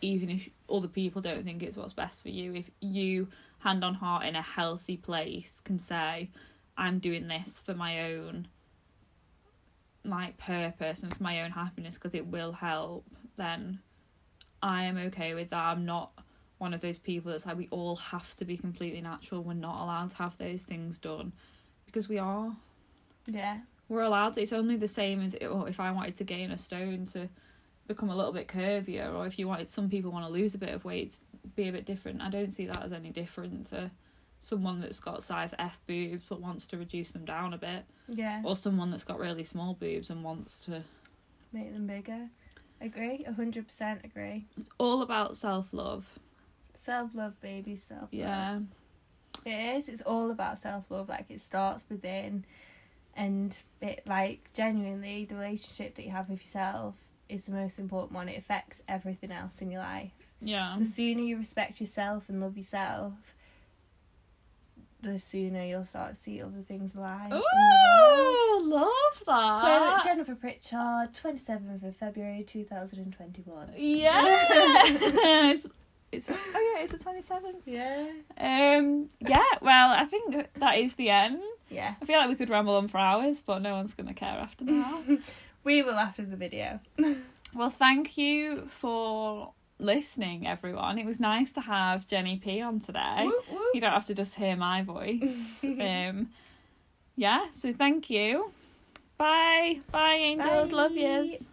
[SPEAKER 1] even if other people don't think it's what's best for you, if you hand on heart in a healthy place can say, I'm doing this for my own like purpose and for my own happiness because it will help, then I am okay with that. I'm not one of those people that's like we all have to be completely natural. We're not allowed to have those things done because we are.
[SPEAKER 2] Yeah.
[SPEAKER 1] We're allowed to. It's only the same as oh, if I wanted to gain a stone to become a little bit curvier, or if you wanted, some people want to lose a bit of weight, be a bit different. I don't see that as any different to someone that's got size F boobs but wants to reduce them down a bit,
[SPEAKER 2] Yeah.
[SPEAKER 1] or someone that's got really small boobs and wants to.
[SPEAKER 2] Make them bigger. Agree. 100% agree.
[SPEAKER 1] It's all about self love.
[SPEAKER 2] Self love, baby. Self love.
[SPEAKER 1] Yeah,
[SPEAKER 2] It is. It's all about self love. Like it starts within, and it like genuinely the relationship that you have with yourself is the most important one. It affects everything else in your life.
[SPEAKER 1] yeah,
[SPEAKER 2] The sooner you respect yourself and love yourself, the sooner you'll start to see other things alive. in your.
[SPEAKER 1] Oh, love that.
[SPEAKER 2] Jennifer Pritchard, twenty seventh of February two thousand and twenty one.
[SPEAKER 1] Yes. It's oh yeah, it's the twenty seventh.
[SPEAKER 2] Yeah.
[SPEAKER 1] Um. Yeah. Well, I think that is the end.
[SPEAKER 2] Yeah.
[SPEAKER 1] I feel like we could ramble on for hours, but no one's gonna care after that.
[SPEAKER 2] We will after the video.
[SPEAKER 1] well, thank you for listening, everyone. It was nice to have Jenny P on today.
[SPEAKER 2] Woo, woo.
[SPEAKER 1] You don't have to just hear my voice. um. Yeah. So thank you. Bye. Bye, angels. Love
[SPEAKER 2] Bye.
[SPEAKER 1] yous.